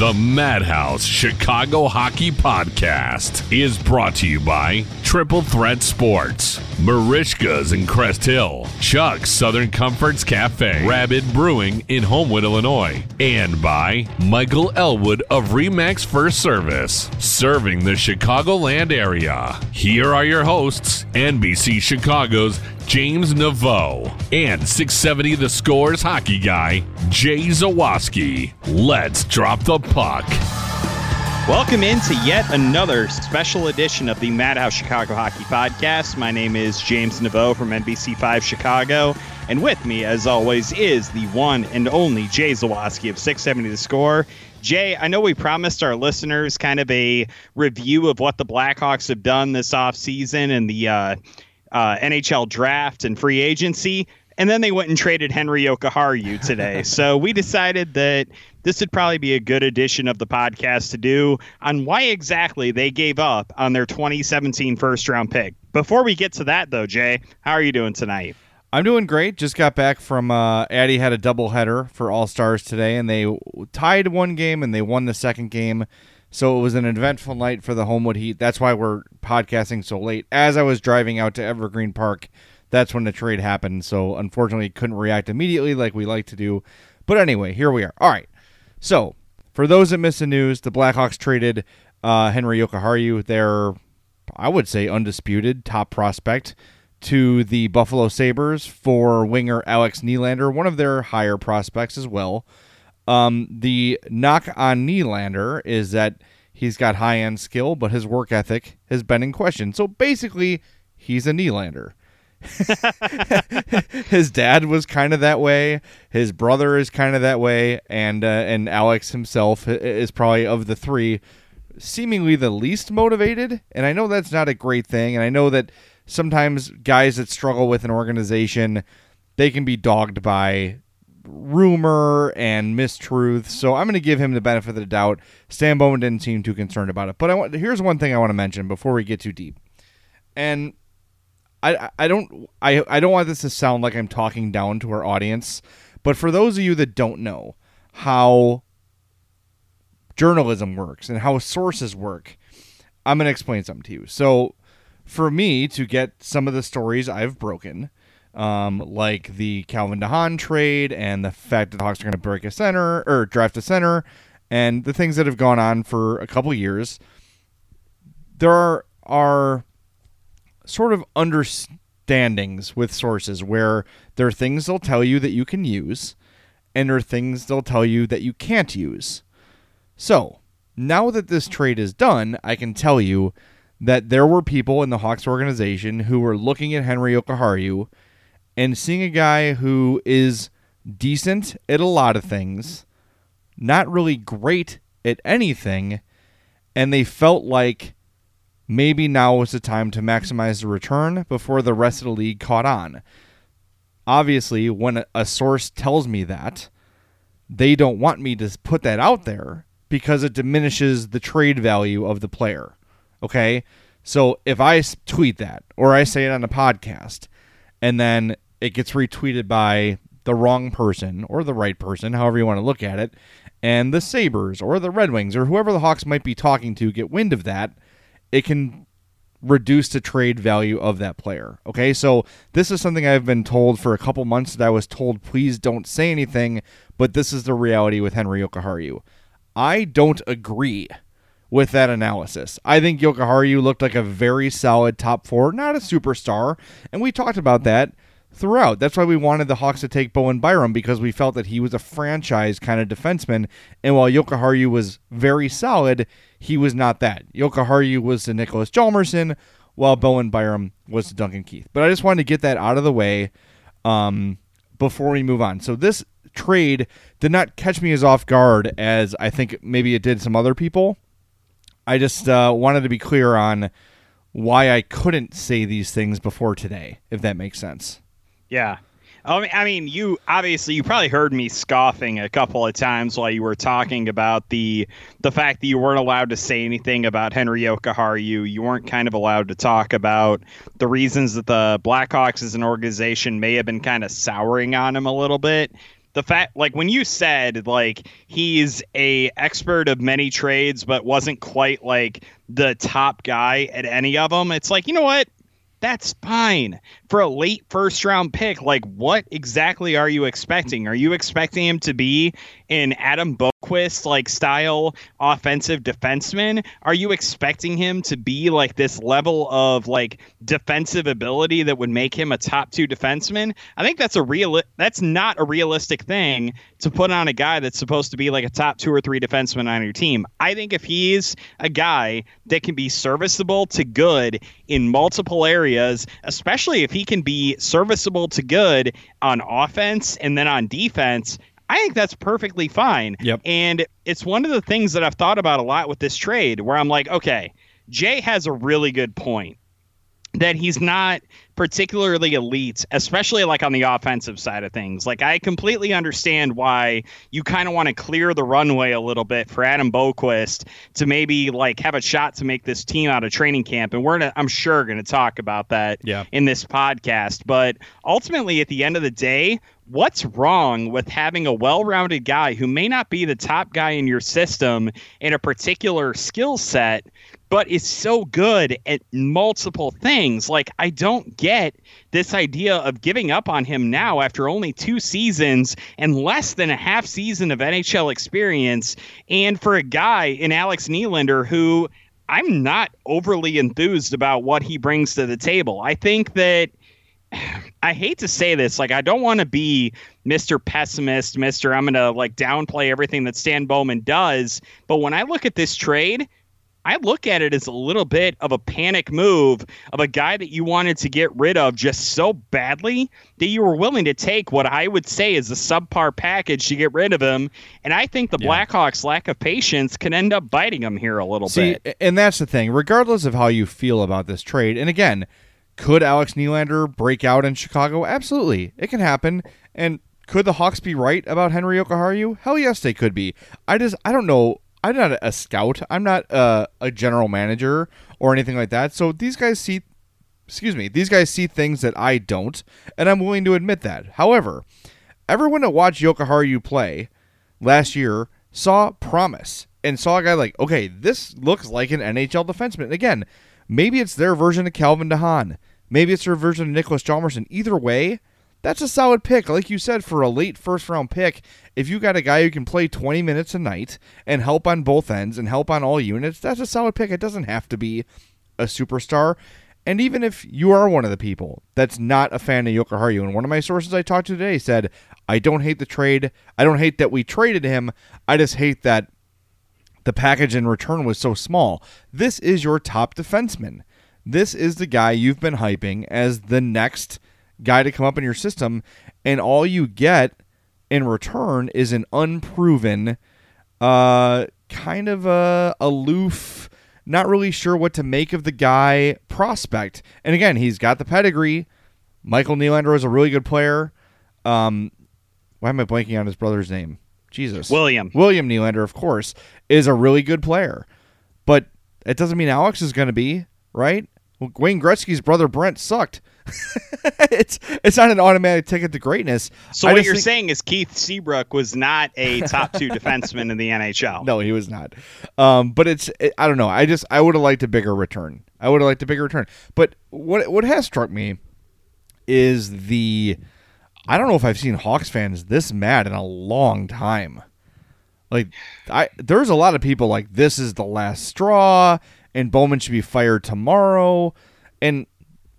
The Madhouse Chicago Hockey Podcast is brought to you by Triple Threat Sports, Marishka's in Crest Hill, Chuck's Southern Comforts Cafe, Rabbit Brewing in Homewood, Illinois, and by Michael Elwood of Remax First Service, serving the Chicagoland area. Here are your hosts, NBC Chicago's James Naveau and 670 The Scores hockey guy, Jay Zawaski. Let's drop the puck. Welcome into yet another special edition of the Madhouse Chicago Hockey Podcast. My name is James Naveau from NBC5 Chicago, and with me, as always, is the one and only Jay Zawaski of 670 The Score. Jay, I know we promised our listeners kind of a review of what the Blackhawks have done this offseason and the uh, uh, NHL draft and free agency. And then they went and traded Henry Jokiharju today. so we decided that this would probably be a good edition of the podcast to do on why exactly they gave up on their 2017 first round pick. Before we get to that, though, Jay, how are you doing tonight? I'm doing great. Just got back from uh, Addy had a doubleheader for All Stars today, and they tied one game and they won the second game. So it was an eventful night for the Homewood Heat. That's why we're podcasting so late. As I was driving out to Evergreen Park, that's when the trade happened. So unfortunately, couldn't react immediately like we like to do. But anyway, here we are. All right. So for those that missed the news, the Blackhawks traded uh, Henry Jokiharju, their I would say undisputed top prospect, to the Buffalo Sabres for winger Alex Nylander, one of their higher prospects as well. Um, the knock on Nylander is that he's got high end skill, but his work ethic has been in question. So basically, he's a Nylander. his dad was kind of that way. His brother is kind of that way, and uh, and Alex himself is probably of the three, seemingly the least motivated. And I know that's not a great thing, and I know that sometimes guys that struggle with an organization, they can be dogged by rumor and mistruth. So I'm going to give him the benefit of the doubt. Stan Bowman didn't seem too concerned about it. But I want here's one thing I want to mention before we get too deep, and I I don't I I don't want this to sound like I'm talking down to our audience, but for those of you that don't know how journalism works and how sources work, I'm going to explain something to you. So for me to get some of the stories I've broken, um, like the Calvin DeHaan trade and the fact that the Hawks are going to break a center or draft a center, and the things that have gone on for a couple years, there are, are sort of understandings with sources where there are things they'll tell you that you can use, and there are things they'll tell you that you can't use. So now that this trade is done, I can tell you that there were people in the Hawks organization who were looking at Henry Jokiharju and seeing a guy who is decent at a lot of things, not really great at anything, and they felt like maybe now was the time to maximize the return before the rest of the league caught on. Obviously, when a, source tells me that, they don't want me to put that out there because it diminishes the trade value of the player. Okay? So if I tweet that or I say it on a podcast and then it gets retweeted by the wrong person or the right person, however you want to look at it, and the Sabres or the Red Wings or whoever the Hawks might be talking to get wind of that, it can reduce the trade value of that player. Okay, so this is something I've been told for a couple months that I was told, please don't say anything, but this is the reality with Henry Jokiharju. I don't agree with that analysis. I think Jokiharju looked like a very solid top four, not a superstar, and we talked about that throughout. That's why we wanted the Hawks to take Bowen Byram because we felt that he was a franchise kind of defenseman, and while Jokiharju was very solid, he was not that. Jokiharju was the Nicholas Hjalmarsson, while Bowen Byram was the Duncan Keith. But I just wanted to get that out of the way um, before we move on. So this trade did not catch me as off guard as I think maybe it did some other people. I just uh, wanted to be clear on why I couldn't say these things before today, if that makes sense. Yeah. I mean, you obviously you probably heard me scoffing a couple of times while you were talking about the the fact that you weren't allowed to say anything about Henry Jokiharju. You weren't kind of allowed to talk about the reasons that the Blackhawks as an organization may have been kind of souring on him a little bit the fact like when you said like he's a expert of many trades but wasn't quite like the top guy at any of them it's like you know what that's fine for a late first round pick. Like, what exactly are you expecting? Are you expecting him to be an Adam Boqvist like style offensive defenseman? Are you expecting him to be like this level of like defensive ability that would make him a top two defenseman? I think that's a real. That's not a realistic thing to put on a guy that's supposed to be like a top two or three defenseman on your team. I think if he's a guy that can be serviceable to good in multiple areas, especially if he can be serviceable to good on offense and then on defense, I think that's perfectly fine. Yep. And it's one of the things that I've thought about a lot with this trade where I'm like, okay, Jay has a really good point that he's not particularly elite, especially like on the offensive side of things. Like I completely understand why you kind of want to clear the runway a little bit for Adam Boqvist to maybe like have a shot to make this team out of training camp. And we're gonna, I'm sure going to talk about that yeah. in this podcast. But ultimately, at the end of the day, what's wrong with having a well-rounded guy who may not be the top guy in your system in a particular skill set but is so good at multiple things. Like, I don't get this idea of giving up on him now after only two seasons and less than a half season of NHL experience. And for a guy in Alex Nylander who I'm not overly enthused about what he brings to the table. I think that. I hate to say this, like I don't want to be Mr. Pessimist, Mr. I'm gonna like downplay everything that Stan Bowman does, but when I look at this trade, I look at it as a little bit of a panic move of a guy that you wanted to get rid of just so badly that you were willing to take what I would say is a subpar package to get rid of him. And I think the yeah. Blackhawks' lack of patience can end up biting them here a little See, bit. And that's the thing, regardless of how you feel about this trade, and again, could Alex Nylander break out in Chicago? Absolutely. It can happen. And could the Hawks be right about Henri Jokiharju? Hell yes, they could be. I just I don't know I'm not a scout. I'm not a, a general manager or anything like that. So these guys see, excuse me, these guys see things that I don't, and I'm willing to admit that. However, everyone that watched Jokiharju play last year saw promise and saw a guy like, okay, this looks like an NHL defenseman. Again, maybe it's their version of Calvin DeHaan. Maybe it's their version of Nicholas Hjalmarsson. Either way, that's a solid pick. Like you said, for a late first round pick, if you got a guy who can play 20 minutes a night and help on both ends and help on all units, that's a solid pick. It doesn't have to be a superstar. And even if you are one of the people that's not a fan of Jokiharju, and one of my sources I talked to today said, I don't hate the trade. I don't hate that we traded him. I just hate that the package in return was so small. This is your top defenseman. This is the guy you've been hyping as the next guy to come up in your system, and all you get in return is an unproven, uh, kind of a aloof, not really sure what to make of the guy prospect. And again, he's got the pedigree. Michael Nylander is a really good player. Um, why am I blanking on his brother's name? Jesus. William. William Nylander, of course, is a really good player. But it doesn't mean Alex is going to be, right? Well, Wayne Gretzky's brother Brent sucked. it's it's not an automatic ticket to greatness. So I what you're think- saying is Keith Seabrook was not a top two defenseman in the NHL. No, he was not. Um, but it's it, I don't know. I just I would have liked a bigger return. I would have liked a bigger return. But what what has struck me is the I don't know if I've seen Hawks fans this mad in a long time. Like I there's a lot of people like this is the last straw and Bowman should be fired tomorrow. And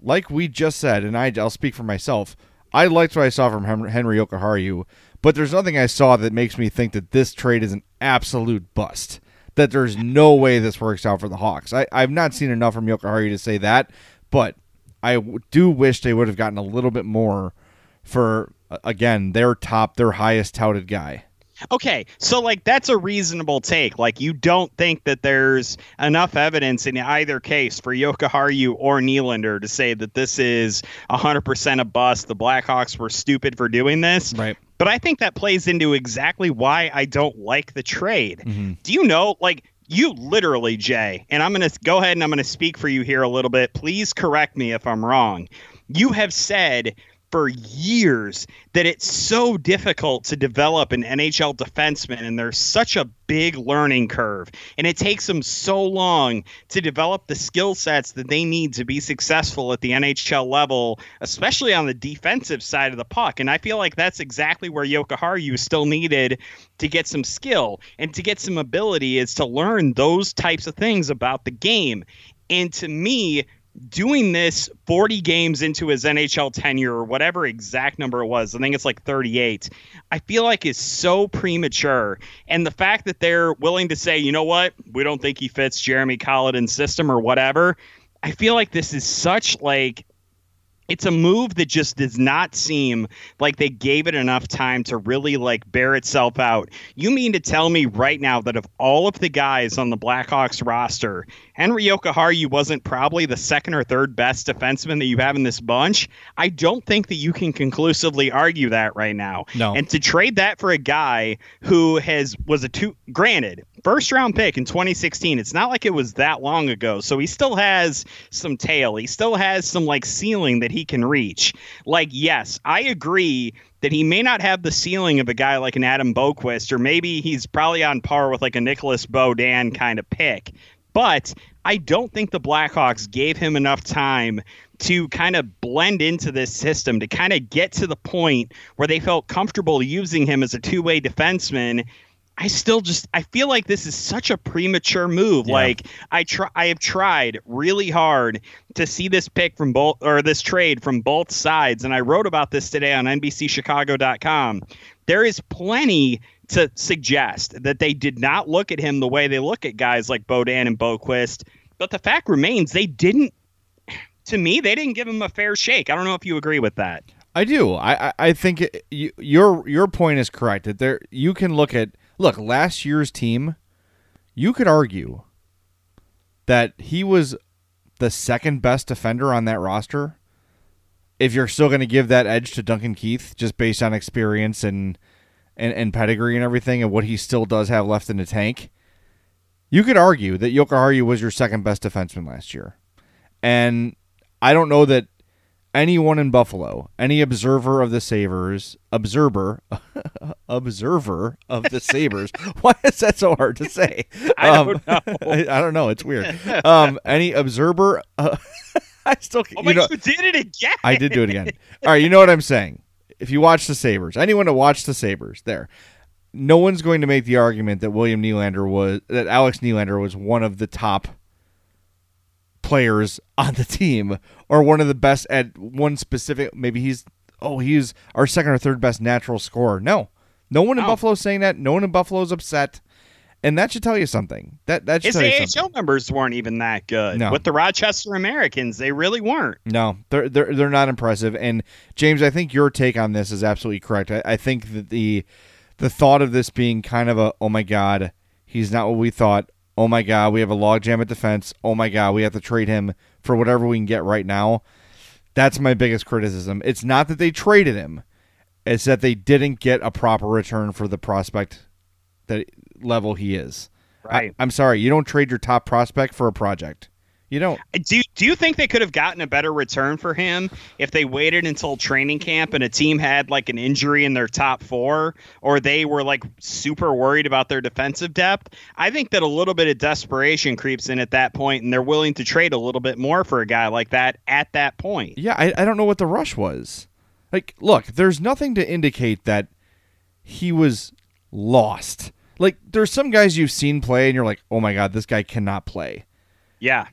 like we just said, and I, I'll speak for myself, I liked what I saw from Henry Jokiharju, but there's nothing I saw that makes me think that this trade is an absolute bust. That there's no way this works out for the Hawks. I, I've not seen enough from Jokiharju to say that, but I do wish they would have gotten a little bit more for, again, their top, their highest touted guy. Okay, so like that's a reasonable take. Like you don't think that there's enough evidence in either case for Jokiharju or Nylander to say that this is 100% a bust. The Blackhawks were stupid for doing this. Right. But I think that plays into exactly why I don't like the trade. Mm-hmm. Do you know, like, you literally, Jay, and I'm going to go ahead and I'm going to speak for you here a little bit. Please correct me if I'm wrong. You have said for years that it's so difficult to develop an NHL defenseman, and there's such a big learning curve, and it takes them so long to develop the skill sets that they need to be successful at the NHL level, especially on the defensive side of the puck. And I feel like that's exactly where Jokiharju still needed to get some skill and to get some ability is to learn those types of things about the game. And to me, doing this 40 games into his NHL tenure or whatever exact number it was, I think it's like 38, I feel like is so premature. And the fact that they're willing to say, you know what, we don't think he fits Jeremy Colliton's system or whatever, I feel like this is such like it's a move that just does not seem like they gave it enough time to really like bear itself out. You mean to tell me right now that of all of the guys on the Blackhawks roster, Henry Jokiharju wasn't probably the second or third best defenseman that you have in this bunch? I don't think that you can conclusively argue that right now. No. And to trade that for a guy who has was a two granted first round pick in 2016 it's not like it was that long ago. So he still has some tail. He still has some like ceiling that he can reach. Like yes i agree that he may not have the ceiling of a guy like an adam boqvist or maybe he's probably on par with like a nicholas Beaudin kind of pick. But I don't think the Blackhawks gave him enough time to kind of blend into this system, to kind of get to the point where they felt comfortable using him as a two way defenseman. I still just I feel like this is such a premature move. Like I try I have tried really hard to see this pick from both or this trade from both sides and I wrote about this today on NBCchicago.com. There is plenty to suggest that they did not look at him the way they look at guys like Beaudin and Boqvist. But the fact remains they didn't to me, they didn't give him a fair shake. I don't know if you agree with that. I do. I I, I think it, you, your your point is correct. That there you can look at look last year's team. You could argue that he was the second best defender on that roster. If you're still going to give that edge to Duncan Keith, just based on experience and, and and pedigree and everything, and what he still does have left in the tank, you could argue that Jokiharju was your second best defenseman last year. And I don't know that anyone in Buffalo, any observer of the Sabres, observer, observer of the Sabres. Why is that so hard to say? I Um, don't know. I, I don't know. It's weird. Um, any observer? Uh, I still, Oh you my, know, you did it again. I did do it again. All right, you know what I'm saying. If you watch the Sabres, anyone to watch the Sabres, there, no one's going to make the argument that William Nylander was that Alex Nylander was one of the top players on the team or one of the best at one specific. Maybe he's oh he's our second or third best natural scorer. No, no one in No. Buffalo's saying that. No one in Buffalo's upset, and that should tell you something. That that should His AHL numbers weren't even that good. No. With the Rochester Americans, they really weren't. No, they're they're they're not impressive. And James, I think your take on this is absolutely correct. I, I think that the the thought of this being kind of a oh my god, he's not what we thought. oh my God, we have a logjam at defense. Oh my God, we have to trade him for whatever we can get right now. That's my biggest criticism. It's not that they traded him, it's that they didn't get a proper return for the prospect that level he is. Right. I, I'm sorry, you don't trade your top prospect for a project. You don't. Do you, do you think they could have gotten a better return for him if they waited until training camp and a team had like an injury in their top four or they were like super worried about their defensive depth? I think that a little bit of desperation creeps in at that point and they're willing to trade a little bit more for a guy like that at that point. Yeah, I, I don't know what the rush was. Like, look, there's nothing to indicate that he was lost. Like, there's some guys you've seen play and you're like, oh my God, this guy cannot play. Yeah.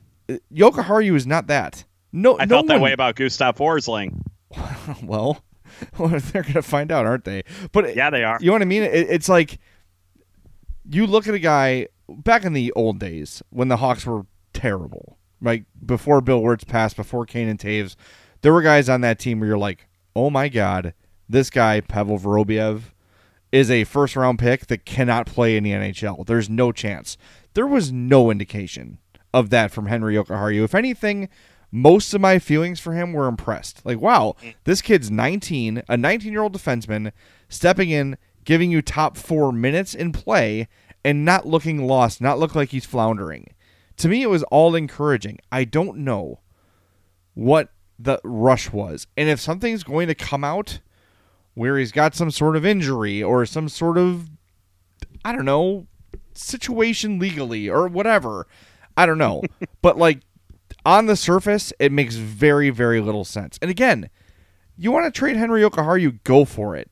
Jokiharju is not that. No, I no felt that one- way about Gustav Forsling. well, they're gonna find out, aren't they? But Yeah, they are. You know what I mean? It, it's like you look at a guy back in the old days when the Hawks were terrible, like before Bill Wirtz passed, before Kane and Toews. There were guys on that team where you're like, oh my god, this guy Pavel Vorobiev is a first round pick that cannot play in the NHL. There's no chance. There was no indication of that from Henry Jokiharju. If anything, most of my feelings for him were impressed. Like, wow, mm. this kid's 19, a 19 year old defenseman, stepping in, giving you top four minutes in play, and not looking lost, not look like he's floundering. To me, it was all encouraging. I don't know what the rush was. And if something's going to come out where he's got some sort of injury or some sort of, I don't know, situation legally or whatever, I don't know. but like on the surface, it makes very, very little sense. And again, you want to trade Henry Jokiharju, you go for it.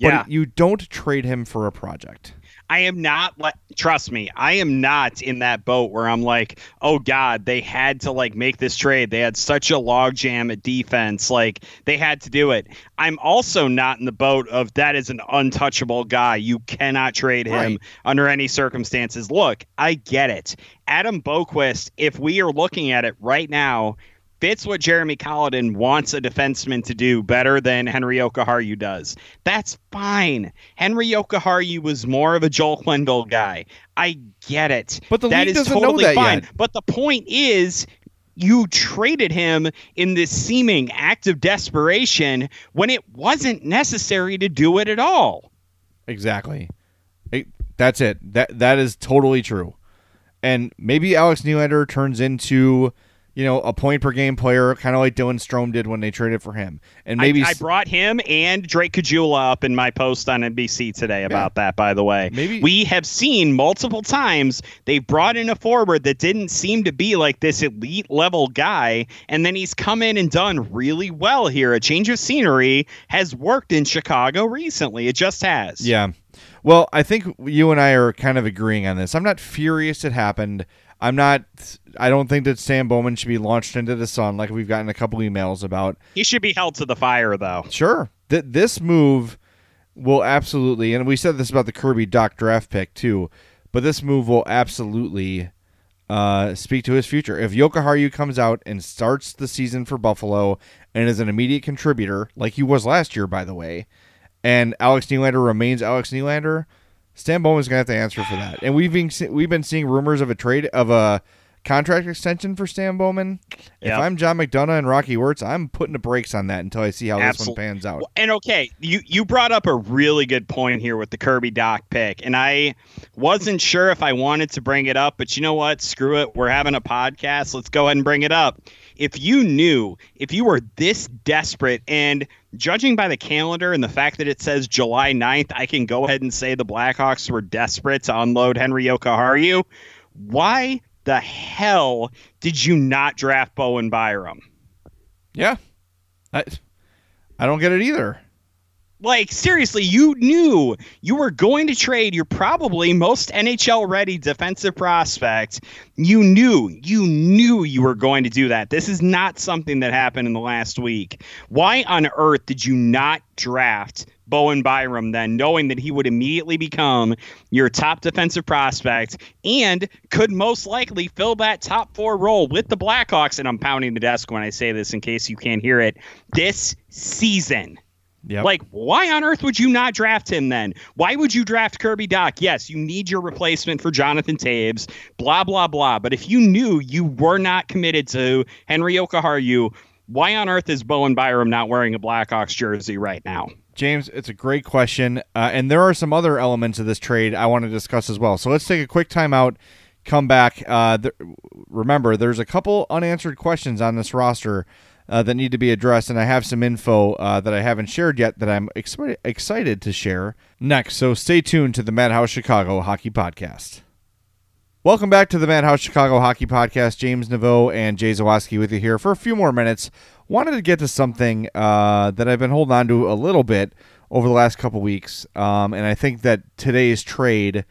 But Yeah. you don't trade him for a project. I am not like trust me, I am not in that boat where I'm like, oh God, they had to like make this trade. They had such a logjam at defense, like they had to do it. I'm also not in the boat of that is an untouchable guy. You cannot trade him Right. under any circumstances. Look, I get it. Adam Boqvist, if we are looking at it right now, fits what Jeremy Colliton wants a defenseman to do better than Henry Jokiharju does. That's fine. Henry Jokiharju was more of a Joel Quenneville guy. I get it. But the That league is doesn't know that fine. yet. But the point is you traded him in this seeming act of desperation when it wasn't necessary to do it at all. Exactly. It- that's it. That that is totally true. And maybe Alex Nylander turns into, you know, a point per game player, kind of like Dylan Strome did when they traded for him. And maybe I brought him and Drake Caggiula up in my post on NBC today about that, by the way. Maybe- we have seen multiple times they've brought in a forward that didn't seem to be like this elite level guy, and then he's come in and done really well here. A change of scenery has worked in Chicago recently. It just has. Yeah. Well, I think you and I are kind of agreeing on this. I'm not furious it happened. I'm not. I don't think that Stan Bowman should be launched into the sun like we've gotten a couple emails about. He should be held to the fire, though. Sure, th- this move will absolutely, and we said this about the Kirby Dach draft pick too, but this move will absolutely uh, speak to his future. If Jokiharju comes out and starts the season for Buffalo and is an immediate contributor, like he was last year, by the way, and Alex Nylander remains Alex Nylander, Stan Bowman's gonna have to answer for that. And we've been we've been seeing rumors of a trade of a contract extension for Stan Bowman. If I'm John McDonough and Rocky Wirtz, I'm putting the brakes on that until I see how this one pans out. Well, And okay, you you brought up a really good point here with the Kirby Dach pick, and I wasn't sure if I wanted to bring it up, but you know what? Screw it. We're having a podcast. Let's go ahead and bring it up. If you knew, if you were this desperate, and judging by the calendar and the fact that it says July 9th, I can go ahead and say the Blackhawks were desperate to unload Henry Jokiharju. Why the hell did you not draft Bowen Byram? Yeah, I, I don't get it either. Like seriously, you knew you were going to trade your probably most NHL ready defensive prospect. You knew, you knew you were going to do that. This is not something that happened in the last week. Why on earth did you not draft Bowen Byram then, knowing that he would immediately become your top defensive prospect and could most likely fill that top four role with the Blackhawks? And I'm pounding the desk when I say this in case you can't hear it. This season Yep. Like, why on earth would you not draft him then? Why would you draft Kirby Dach? Yes, you need your replacement for Jonathan Toews, blah, blah, blah. But if you knew you were not committed to Henry Jokiharju, why on earth is Bowen Byram not wearing a Blackhawks jersey right now? James, it's a great question. Uh, and there are some other elements of this trade I want to discuss as well. So let's take a quick timeout, come back. Uh, th- remember, there's a couple unanswered questions on this roster uh, that need to be addressed, and I have some info uh, that I haven't shared yet that I'm ex- excited to share next. So stay tuned to the Madhouse Chicago Hockey Podcast. Welcome back to the Madhouse Chicago Hockey Podcast. James Naveau and Jay Zawaski with you here for a few more minutes. Wanted to get to something uh, that I've been holding on to a little bit over the last couple weeks, um, and I think that today's trade,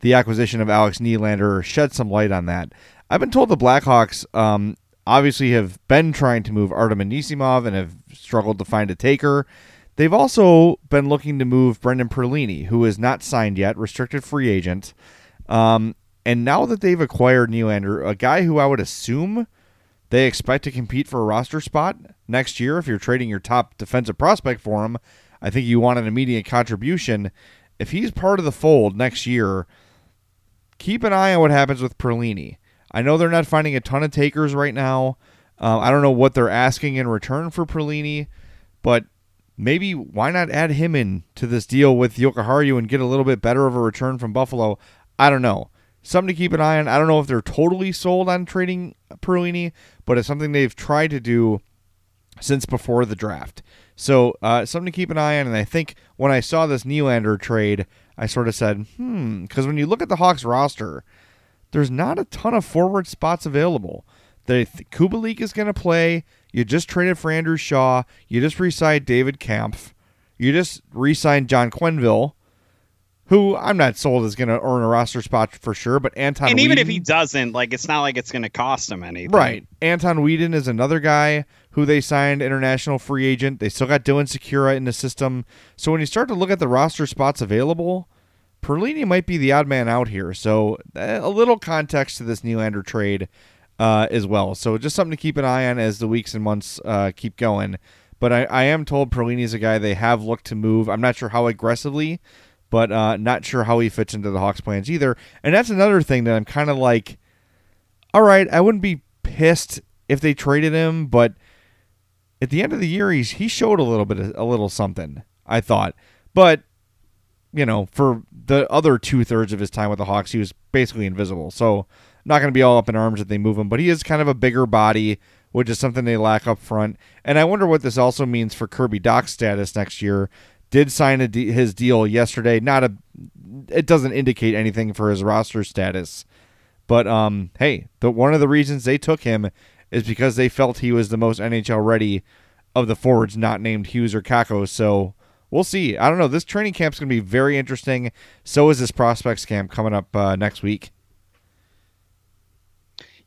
the acquisition of Alex Nylander, shed some light on that. I've been told the Blackhawks um, obviously have been trying to move Artem Anisimov and have struggled to find a taker. They've also been looking to move Brendan Perlini, who is not signed yet, restricted free agent. Um, and now that they've acquired Nylander, a guy who I would assume they expect to compete for a roster spot next year, if you're trading your top defensive prospect for him, I think you want an immediate contribution. If he's part of the fold next year, keep an eye on what happens with Perlini. I know they're not finding a ton of takers right now. Uh, I don't know what they're asking in return for Perlini, but maybe why not add him in to this deal with Jokiharju and get a little bit better of a return from Buffalo? I don't know. Something to keep an eye on. I don't know if they're totally sold on trading Perlini, but it's something they've tried to do since before the draft. So uh, something to keep an eye on. And I think when I saw this Nylander trade, I sort of said, hmm, because when you look at the Hawks roster, there's not a ton of forward spots available. The Kubalik is going to play. You just traded for Andrew Shaw. You just re-signed David Kampf. You just re-signed John Quenneville, who I'm not sold is going to earn a roster spot for sure. But Anton and even if he doesn't, like, it's not like it's going to cost him anything. right, Anton Wedin is another guy who they signed international free agent. They still got Dylan Sikura in the system. So when you start to look at the roster spots available, Perlini might be the odd man out here. So uh, a little context to this Nylander trade uh, as well. So just something to keep an eye on as the weeks and months uh, keep going. But I, I am told Perlini is a guy they have looked to move. I'm not sure how aggressively, but uh, not sure how he fits into the Hawks' plans either. And that's another thing that I'm kind of like, all right, I wouldn't be pissed if they traded him, but at the end of the year, he's he showed a little bit, a little something. I thought, but you know, for the other two thirds of his time with the Hawks, he was basically invisible. So not going to be all up in arms that they move him, but he is kind of a bigger body, which is something they lack up front. And I wonder what this also means for Kirby Dach's status next year. Did sign de- his deal yesterday. Not a, it doesn't indicate anything for his roster status, but um, hey, the one of the reasons they took him is because they felt he was the most NHL ready of the forwards not named Hughes or Kakko. So we'll see. I don't know. This training camp's going to be very interesting. So is this prospects camp coming up uh, next week.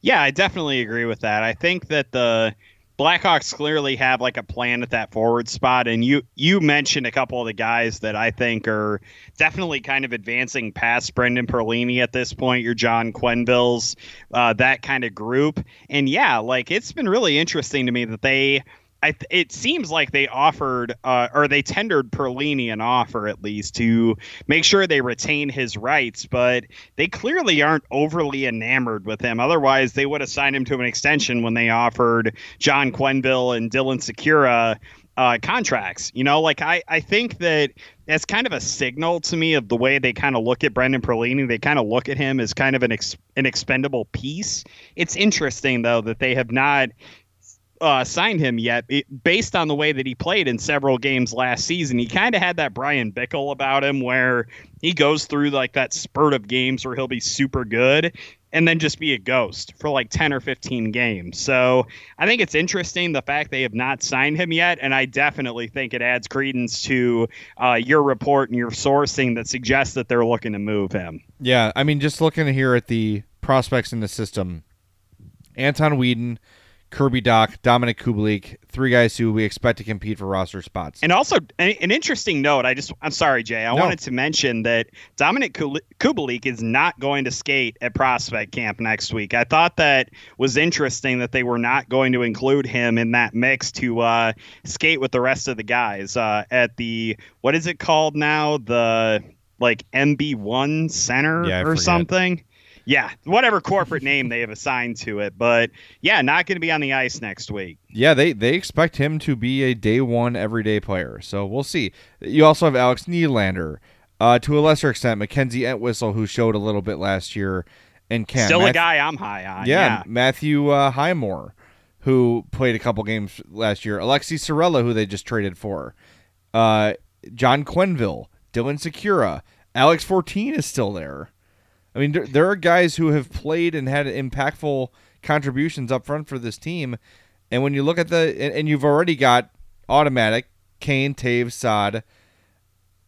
Yeah, I definitely agree with that. I think that the Blackhawks clearly have like a plan at that forward spot, and you you mentioned a couple of the guys that I think are definitely kind of advancing past Brendan Perlini at this point. Your John Quennevilles, uh, that kind of group, and yeah, like it's been really interesting to me that they I, it seems like they offered uh, or they tendered Perlini an offer at least to make sure they retain his rights, but they clearly aren't overly enamored with him. Otherwise, they would have signed him to an extension when they offered John Quenneville and Dylan Sikura uh, contracts. You know, like I, I think that that's kind of a signal to me of the way they kind of look at Brendan Perlini. They kind of look at him as kind of an ex, an expendable piece. It's interesting though that they have not uh, signed him yet, it, based on the way that he played in several games last season. He kind of had that Bryan Bickell about him, where he goes through like that spurt of games where he'll be super good and then just be a ghost for like 10 or 15 games. So I think it's interesting the fact they have not signed him yet. And I definitely think it adds credence to uh, your report and your sourcing that suggests that they're looking to move him. Yeah. I mean, just looking here at the prospects in the system Anton Wedin, Kirby Dach, Dominic Kubalik, three guys who we expect to compete for roster spots. And also, an, an interesting note. I just, I'm sorry, Jay. I No. wanted to mention that Dominic Kubalik is not going to skate at Prospect Camp next week. I thought that was interesting that they were not going to include him in that mix to uh, skate with the rest of the guys uh, at the what is it called now? The like MB1 Center Yeah, or forget. something. Yeah, whatever corporate name they have assigned to it, but yeah, not going to be on the ice next week. Yeah, they they expect him to be a day one everyday player. So we'll see. You also have Alex Nylander, uh, to a lesser extent, Mackenzie Entwistle, who showed a little bit last year, and Kent. Still a guy I'm high on. Yeah, yeah. Matthew uh, Highmore, who played a couple games last year. Aleksi Saarela, who they just traded for. Uh, John Quenneville, Dylan Sikura, Alex Fortin is still there. I mean, there, there are guys who have played and had impactful contributions up front for this team. And when you look at the, and, and you've already got automatic Kane, Toews, Saad,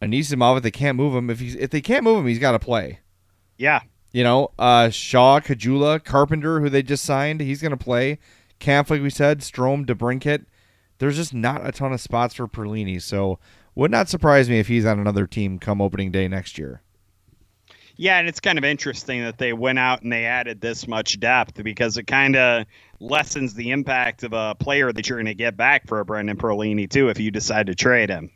Anisimov. If they can't move him, if he's if they can't move him, he's got to play. Yeah. You know, uh, Shaw, Caggiula, Carpenter, who they just signed, he's going to play. Kampf, like we said, Strome, DeBrincat. There's just not a ton of spots for Perlini, so would not surprise me if he's on another team come opening day next year. Yeah, and it's kind of interesting that they went out and they added this much depth because it kind of lessens the impact of a player that you're going to get back for a Brendan Perlini too if you decide to trade him.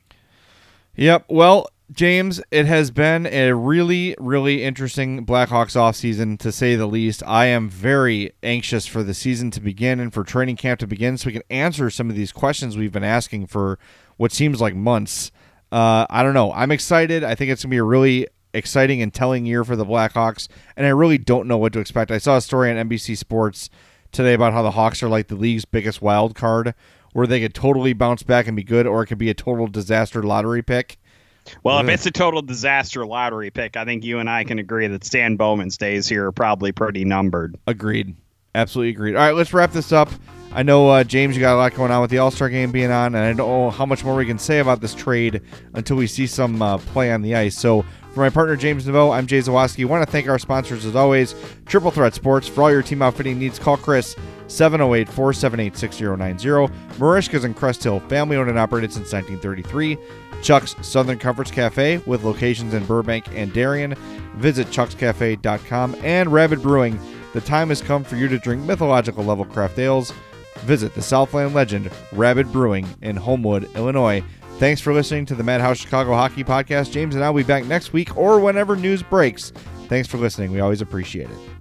Yep. Well, James, it has been a really, really interesting Blackhawks offseason, to say the least. I am very anxious for the season to begin and for training camp to begin so we can answer some of these questions we've been asking for what seems like months. Uh, I don't know. I'm excited. I think it's going to be a really exciting and telling year for the Blackhawks, and I really don't know what to expect. I saw a story on NBC Sports today about how the Hawks are like the league's biggest wild card, where they could totally bounce back and be good, or it could be a total disaster lottery pick. Well, if it's a total disaster lottery pick, I think you and I can agree that Stan Bowman's days here are probably pretty numbered. Agreed. Absolutely agreed. All right, let's wrap this up. I know, uh, James, you got a lot going on with the All Star game being on, and I don't know how much more we can say about this trade until we see some uh, play on the ice. So, for my partner, James Naveau, I'm Jay Zawaski. want to thank our sponsors, as always Triple Threat Sports. For all your team outfitting needs, call Chris 708 478 6090. Marishka's and Crest Hill, family owned and operated since 1933. Chuck's Southern Comforts Cafe with locations in Burbank and Darien. Visit chuckscafe.com and Rabbit Brewing. The time has come for you to drink mythological level craft ales. Visit the Southland legend Rabbit Brewing in Homewood, Illinois. Thanks for listening to the Madhouse Chicago Hockey Podcast. James and I'll be back next week or whenever news breaks. Thanks for listening. We always appreciate it.